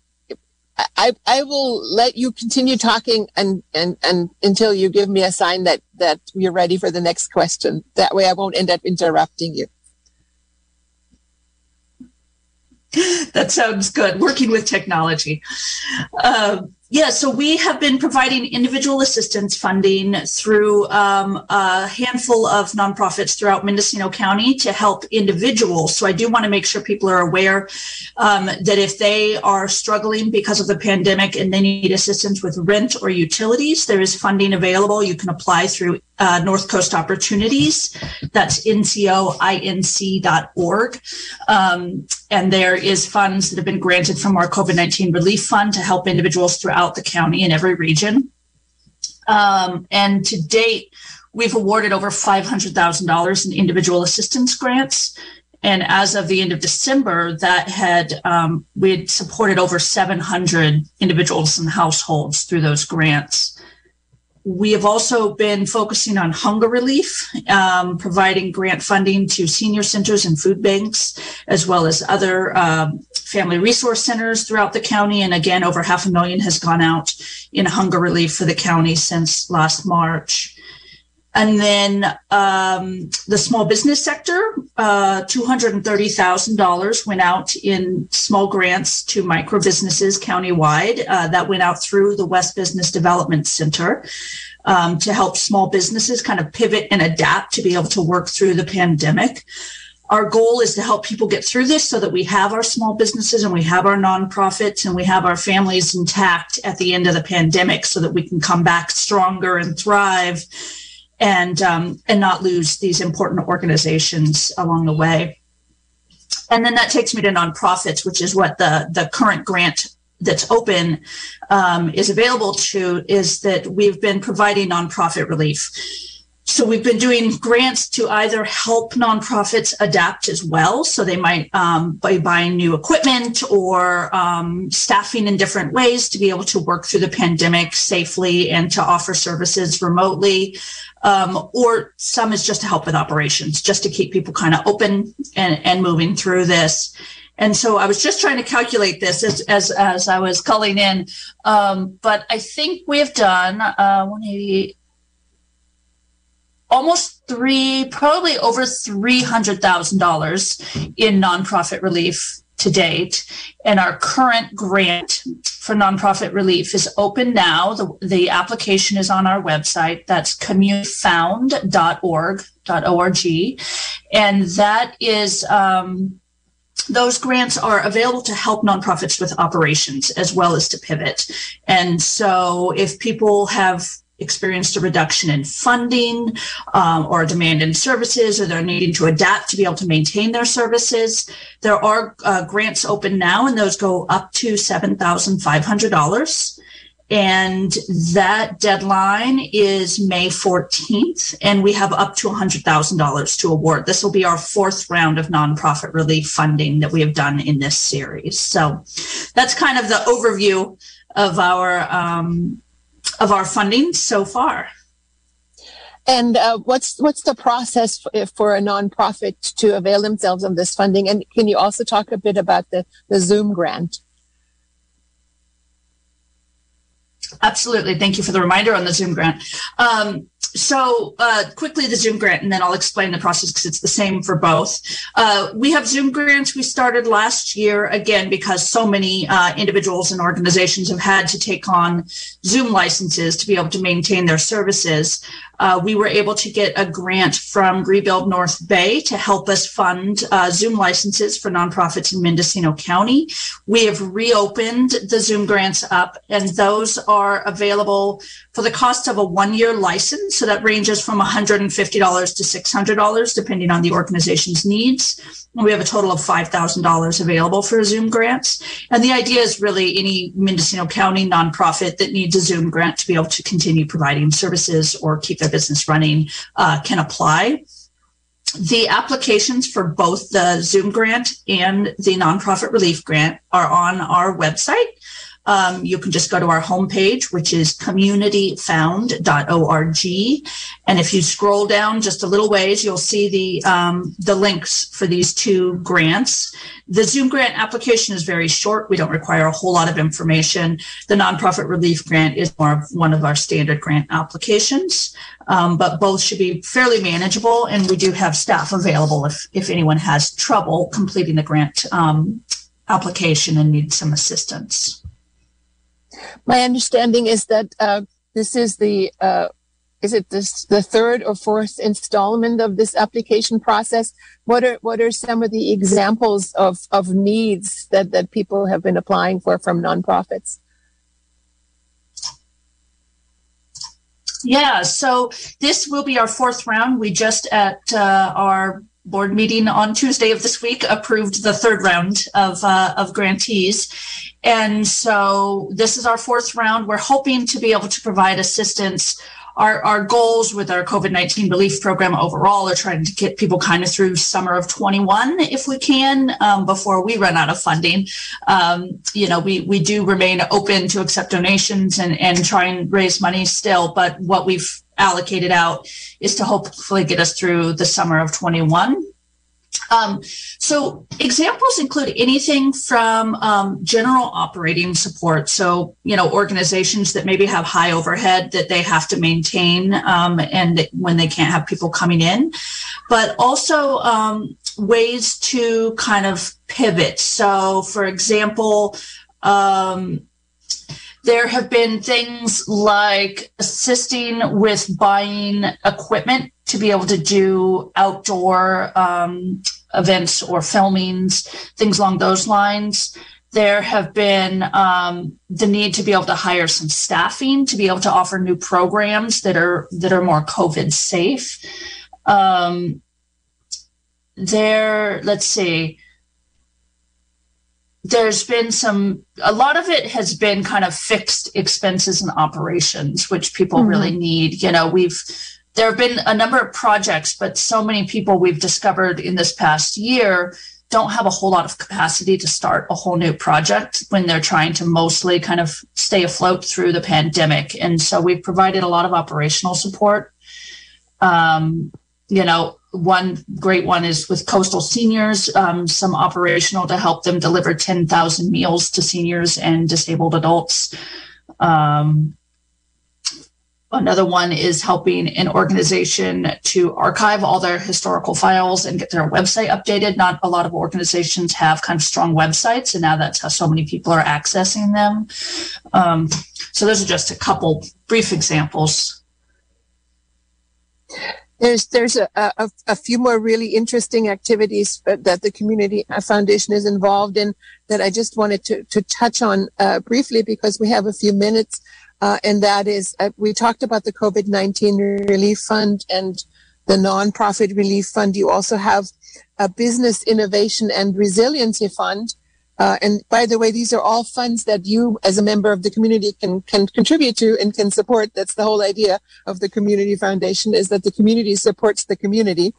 I I will let you continue talking and, and and until you give me a sign that that you're ready for the next question. That way, I won't end up interrupting you. that sounds good. Working with technology. Uh, yeah, so we have been providing individual assistance funding through um, a handful of nonprofits throughout Mendocino County to help individuals. So I do want to make sure people are aware um, that if they are struggling because of the pandemic and they need assistance with rent or utilities, there is funding available. You can apply through uh, North Coast Opportunities. That's ncoinc.org. Um, and there is funds that have been granted from our COVID-19 relief fund to help individuals throughout the county in every region. Um, and to date, we've awarded over $500,000 in individual assistance grants. And as of the end of December, that had um, we had supported over 700 individuals and households through those grants. We have also been focusing on hunger relief, um, providing grant funding to senior centers and food banks, as well as other um, family resource centers throughout the county. And again, over half a million has gone out in hunger relief for the county since last March. And then um, the small business sector, uh, $230,000 went out in small grants to micro businesses countywide. Uh, that went out through the West Business Development Center um, to help small businesses kind of pivot and adapt to be able to work through the pandemic. Our goal is to help people get through this so that we have our small businesses and we have our nonprofits and we have our families intact at the end of the pandemic so that we can come back stronger and thrive and um, and not lose these important organizations along the way. And then that takes me to nonprofits, which is what the the current grant that's open um, is available to. Is that we've been providing nonprofit relief. So we've been doing grants to either help nonprofits adapt as well. So they might um, by buying new equipment or um, staffing in different ways to be able to work through the pandemic safely and to offer services remotely. Um, or some is just to help with operations, just to keep people kind of open and, and moving through this. And so I was just trying to calculate this as as, as I was calling in, um, but I think we have done uh, 188 almost three, probably over $300,000 in nonprofit relief to date. And our current grant for nonprofit relief is open now. The, the application is on our website. That's communityfound.org, .org. And that is, um, those grants are available to help nonprofits with operations as well as to pivot. And so if people have experienced a reduction in funding um, or demand in services, or they're needing to adapt to be able to maintain their services. There are uh, grants open now, and those go up to $7,500. And that deadline is May 14th, and we have up to $100,000 to award. This will be our fourth round of nonprofit relief funding that we have done in this series. So that's kind of the overview of our um, of our funding so far. And uh, what's what's the process for, for, a nonprofit to avail themselves of this funding? And can you also talk a bit about the, the Zoom grant? Absolutely. Thank you for the reminder on the Zoom grant. Um, so uh, quickly the Zoom grant, and then I'll explain the process because it's the same for both. Uh, we have Zoom grants we started last year, again, because so many uh, individuals and organizations have had to take on Zoom licenses to be able to maintain their services uh, we were able to get a grant from Rebuild North Bay to help us fund uh, Zoom licenses for nonprofits in Mendocino County. We have reopened the Zoom grants up, and those are available for the cost of a one year license. So that ranges from $150 to $600, depending on the organization's needs. We have a total of $5,000 available for Zoom grants. And the idea is really any Mendocino County nonprofit that needs a Zoom grant to be able to continue providing services or keep their business running uh, can apply. The applications for both the Zoom grant and the nonprofit relief grant are on our website um, you can just go to our homepage, which is communityfound.org. And if you scroll down just a little ways, you'll see the, um, the links for these two grants. The Zoom grant application is very short. We don't require a whole lot of information. The nonprofit relief grant is more of one of our standard grant applications. Um, but both should be fairly manageable. And we do have staff available if, if anyone has trouble completing the grant um, application and needs some assistance. My understanding is that uh, this is the uh, is it this the third or fourth installment of this application process? What are what are some of the examples of of needs that that people have been applying for from nonprofits? Yeah, so this will be our fourth round. We just at uh, our board meeting on Tuesday of this week approved the third round of uh, of grantees, and so this is our fourth round. We're hoping to be able to provide assistance. Our, our goals with our COVID 19 relief program overall are trying to get people kind of through summer of 21 if we can um, before we run out of funding. Um, you know, we, we do remain open to accept donations and, and try and raise money still, but what we've allocated out is to hopefully get us through the summer of 21. Um, so examples include anything from um, general operating support. So, you know, organizations that maybe have high overhead that they have to maintain um, and when they can't have people coming in, but also um, ways to kind of pivot. So, for example, um, there have been things like assisting with buying equipment to be able to do outdoor um, events or filmings, things along those lines. There have been um, the need to be able to hire some staffing to be able to offer new programs that are that are more COVID safe. Um, there, let's see there's been some a lot of it has been kind of fixed expenses and operations which people mm-hmm. really need you know we've there have been a number of projects but so many people we've discovered in this past year don't have a whole lot of capacity to start a whole new project when they're trying to mostly kind of stay afloat through the pandemic and so we've provided a lot of operational support um, you know one great one is with coastal seniors, um, some operational to help them deliver 10,000 meals to seniors and disabled adults. Um, another one is helping an organization to archive all their historical files and get their website updated. Not a lot of organizations have kind of strong websites, and now that's how so many people are accessing them. Um, so those are just a couple brief examples. There's there's a, a, a, few more really interesting activities that the community foundation is involved in that I just wanted to to touch on uh, briefly because we have a few minutes, uh, and that is uh, we talked about the COVID nineteen relief fund and the nonprofit relief fund. You also have a business innovation and resiliency fund uh, and by the way, these are all funds that you, as a member of the community, can can contribute to and can support. That's the whole idea of the community foundation: is that the community supports the community.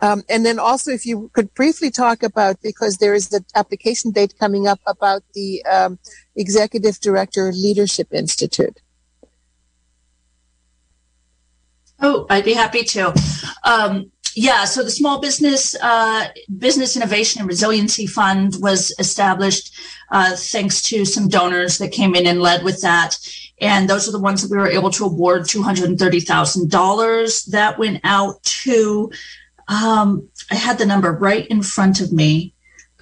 Um, and then also, if you could briefly talk about, because there is the application date coming up about the um, executive director leadership institute. Oh, I'd be happy to. Um, yeah, so the Small Business uh, Business Innovation and Resiliency Fund was established uh, thanks to some donors that came in and led with that. And those are the ones that we were able to award $230,000. That went out to, um, I had the number right in front of me.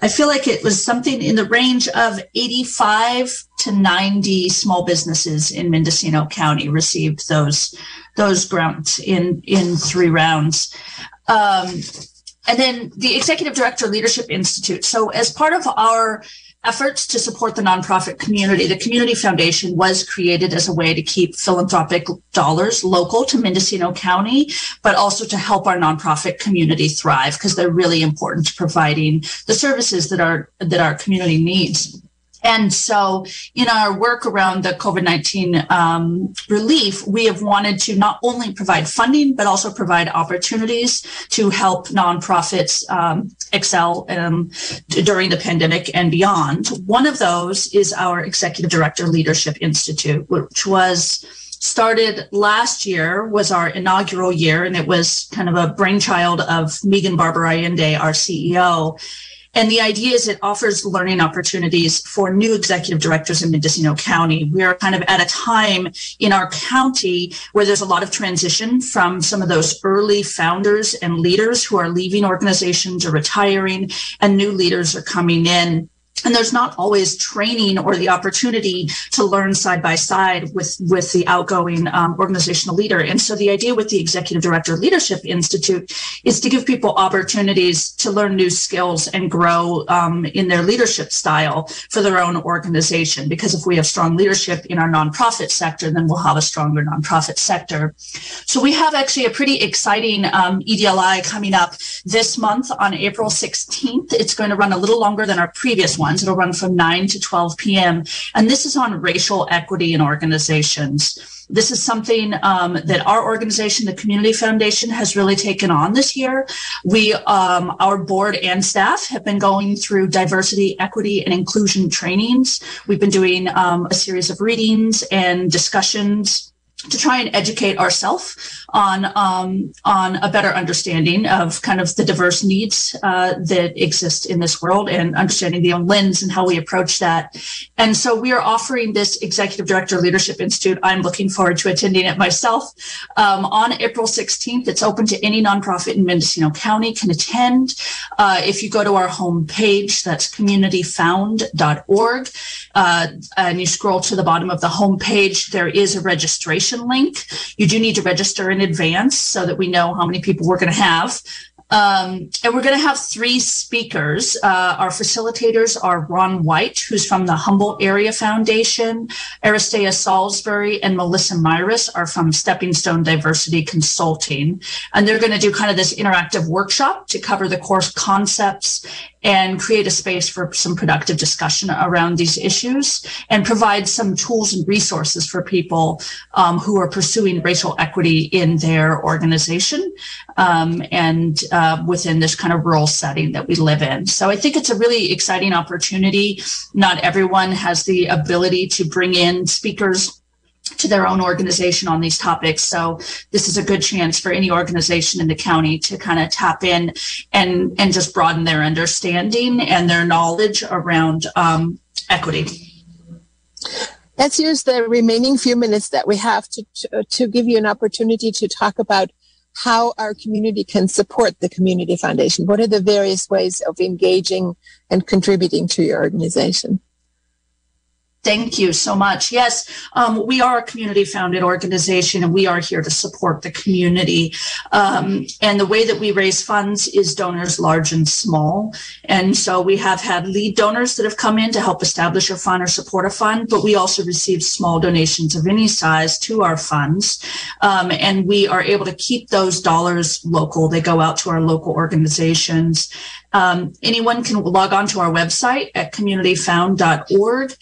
I feel like it was something in the range of 85 to 90 small businesses in Mendocino County received those those grants in in three rounds. Um, and then the Executive Director Leadership Institute. So, as part of our efforts to support the nonprofit community, the Community Foundation was created as a way to keep philanthropic dollars local to Mendocino County, but also to help our nonprofit community thrive because they're really important to providing the services that our that our community needs. And so, in our work around the COVID 19 um, relief, we have wanted to not only provide funding, but also provide opportunities to help nonprofits um, excel um, during the pandemic and beyond. One of those is our Executive Director Leadership Institute, which was started last year was our inaugural year and it was kind of a brainchild of Megan Barber Allende, our CEO and the idea is it offers learning opportunities for new executive directors in Mendocino County. We are kind of at a time in our county where there's a lot of transition from some of those early founders and leaders who are leaving organizations or retiring, and new leaders are coming in and there's not always training or the opportunity to learn side by side with with the outgoing um, organizational leader. And so the idea with the executive director leadership institute is to give people opportunities to learn new skills and grow um, in their leadership style for their own organization. Because if we have strong leadership in our nonprofit sector then we'll have a stronger nonprofit sector. So we have actually a pretty exciting um, edli coming up this month on april 16th it's going to run a little longer than our previous one It'll run from 9 to 12 p.m. And this is on racial equity in organizations. This is something um, that our organization, the Community Foundation, has really taken on this year. We, um, our board and staff have been going through diversity, equity, and inclusion trainings. We've been doing um, a series of readings and discussions to try and educate ourselves on um, on a better understanding of kind of the diverse needs uh, that exist in this world and understanding the lens and how we approach that. And so we are offering this Executive Director Leadership Institute. I'm looking forward to attending it myself um, on April 16th. It's open to any nonprofit in Mendocino County can attend. Uh, if you go to our homepage, that's communityfound.org, uh, and you scroll to the bottom of the homepage, there is a registration registration link. You do need to register in advance so that we know how many people we're going to have. Um, and we're going to have three speakers. Uh, our facilitators are Ron White, who's from the Humboldt Area Foundation, Aristea Salisbury, and Melissa Myris are from Stepping Stone Diversity Consulting. And they're going to do kind of this interactive workshop to cover the course concepts and create a space for some productive discussion around these issues and provide some tools and resources for people um, who are pursuing racial equity in their organization um, and uh, within this kind of rural setting that we live in. So I think it's a really exciting opportunity. Not everyone has the ability to bring in speakers to their own organization on these topics. So this is a good chance for any organization in the county to kind of tap in and and just broaden their understanding and their knowledge around um, equity. Let's use the remaining few minutes that we have to, to, to give you an opportunity to talk about how our community can support the Community Foundation. What are the various ways of engaging and contributing to your organization? Thank you so much. Yes, um, we are a community founded organization and we are here to support the community. Um, and the way that we raise funds is donors large and small. And so we have had lead donors that have come in to help establish a fund or support a fund, but we also receive small donations of any size to our funds. Um, and we are able to keep those dollars local. They go out to our local organizations. Um, anyone can log on to our website at communityfound.org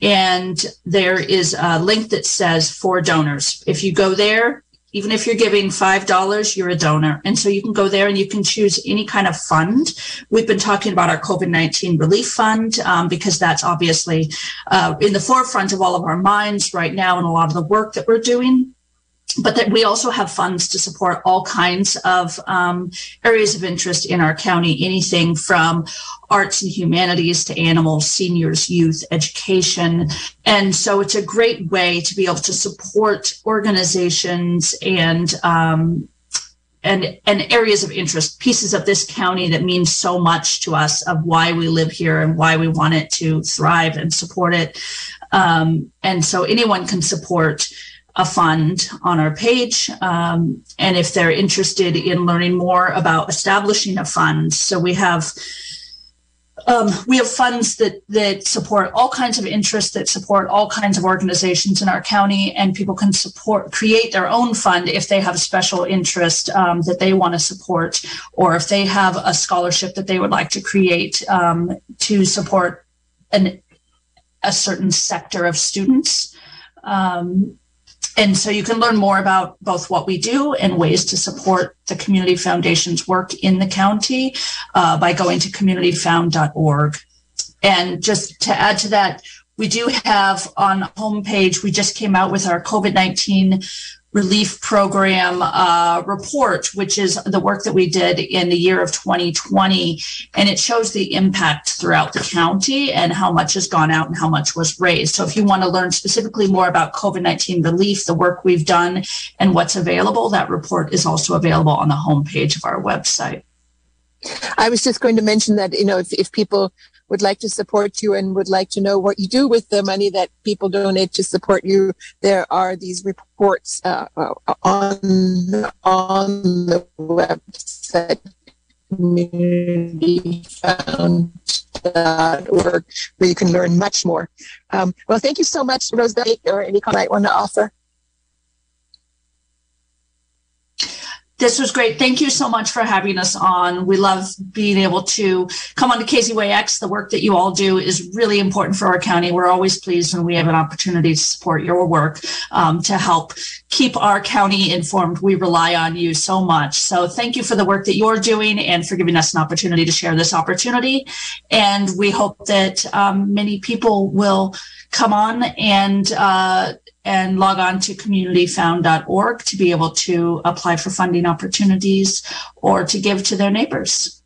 and there is a link that says for donors. If you go there, even if you're giving $5, you're a donor. And so you can go there and you can choose any kind of fund. We've been talking about our COVID 19 relief fund um, because that's obviously uh, in the forefront of all of our minds right now and a lot of the work that we're doing but that we also have funds to support all kinds of um, areas of interest in our county, anything from arts and humanities to animals, seniors, youth, education. And so it's a great way to be able to support organizations and um, and, and areas of interest, pieces of this county that means so much to us of why we live here and why we want it to thrive and support it. Um, and so anyone can support a fund on our page. Um, and if they're interested in learning more about establishing a fund, so we have um, we have funds that that support all kinds of interests that support all kinds of organizations in our county and people can support create their own fund if they have a special interest um, that they want to support or if they have a scholarship that they would like to create um, to support an, a certain sector of students um, and so you can learn more about both what we do and ways to support the Community Foundation's work in the county uh, by going to communityfound.org. And just to add to that, we do have on homepage, we just came out with our COVID 19 relief program uh, report, which is the work that we did in the year of 2020. And it shows the impact throughout the county and how much has gone out and how much was raised. So if you want to learn specifically more about COVID 19 relief, the work we've done, and what's available, that report is also available on the homepage of our website. I was just going to mention that, you know, if, if people would like to support you and would like to know what you do with the money that people donate to support you, there are these reports uh, uh on on the website communityfound.org where you can learn much more. Um, well, thank you so much, Rosemary, or any comment I want to offer. This was great. Thank you so much for having us on. We love being able to come on to KZYX. The work that you all do is really important for our county. We're always pleased when we have an opportunity to support your work um, to help keep our county informed. We rely on you so much. So thank you for the work that you're doing and for giving us an opportunity to share this opportunity. And we hope that um, many people will come on and uh, and log on to communityfound.org to be able to apply for funding opportunities or to give to their neighbors.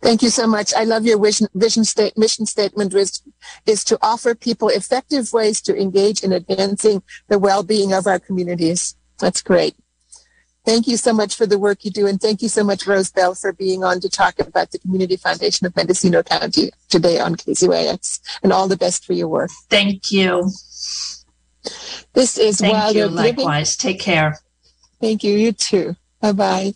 Thank you so much. I love your vision, vision state, mission statement is, is to offer people effective ways to engage in advancing the well-being of our communities. That's great. Thank you so much for the work you do. And thank you so much, Rose Bell, for being on to talk about the Community Foundation of Mendocino County today on KZYX. And all the best for your work. Thank you. This is Thank Wild you. Oak Living. Likewise. Take care. Thank you. You too. Bye bye.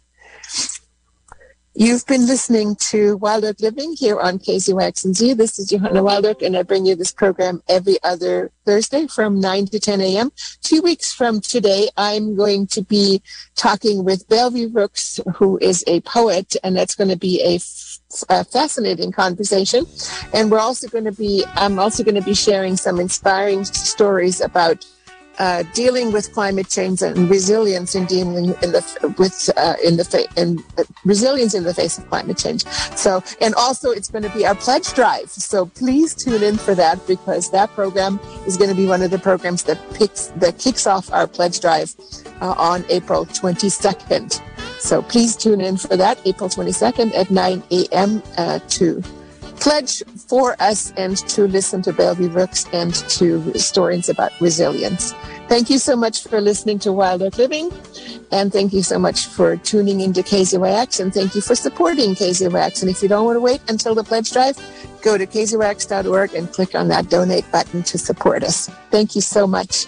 You've been listening to Wild Oak Living here on KZYX and Z. This is Johanna Wild Oak, and I bring you this program every other Thursday from 9 to 10 a.m. Two weeks from today, I'm going to be talking with Bellevue Rooks, who is a poet, and that's going to be a a fascinating conversation. And we're also going to be, I'm also going to be sharing some inspiring stories about uh, dealing with climate change and resilience in dealing in the with uh, in the fa- in uh, resilience in the face of climate change. So, and also it's going to be our pledge drive. So please tune in for that because that program is going to be one of the programs that picks that kicks off our pledge drive uh, on April 22nd. So please tune in for that April 22nd at 9 a.m. Uh, to pledge for us and to listen to Bellevue Rooks and to stories about resilience. Thank you so much for listening to Wild Oak Living. And thank you so much for tuning into KZYX and thank you for supporting KZYX. And if you don't want to wait until the pledge drive, go to kzyx.org and click on that donate button to support us. Thank you so much.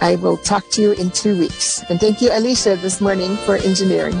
I will talk to you in two weeks. And thank you, Alicia, this morning for engineering.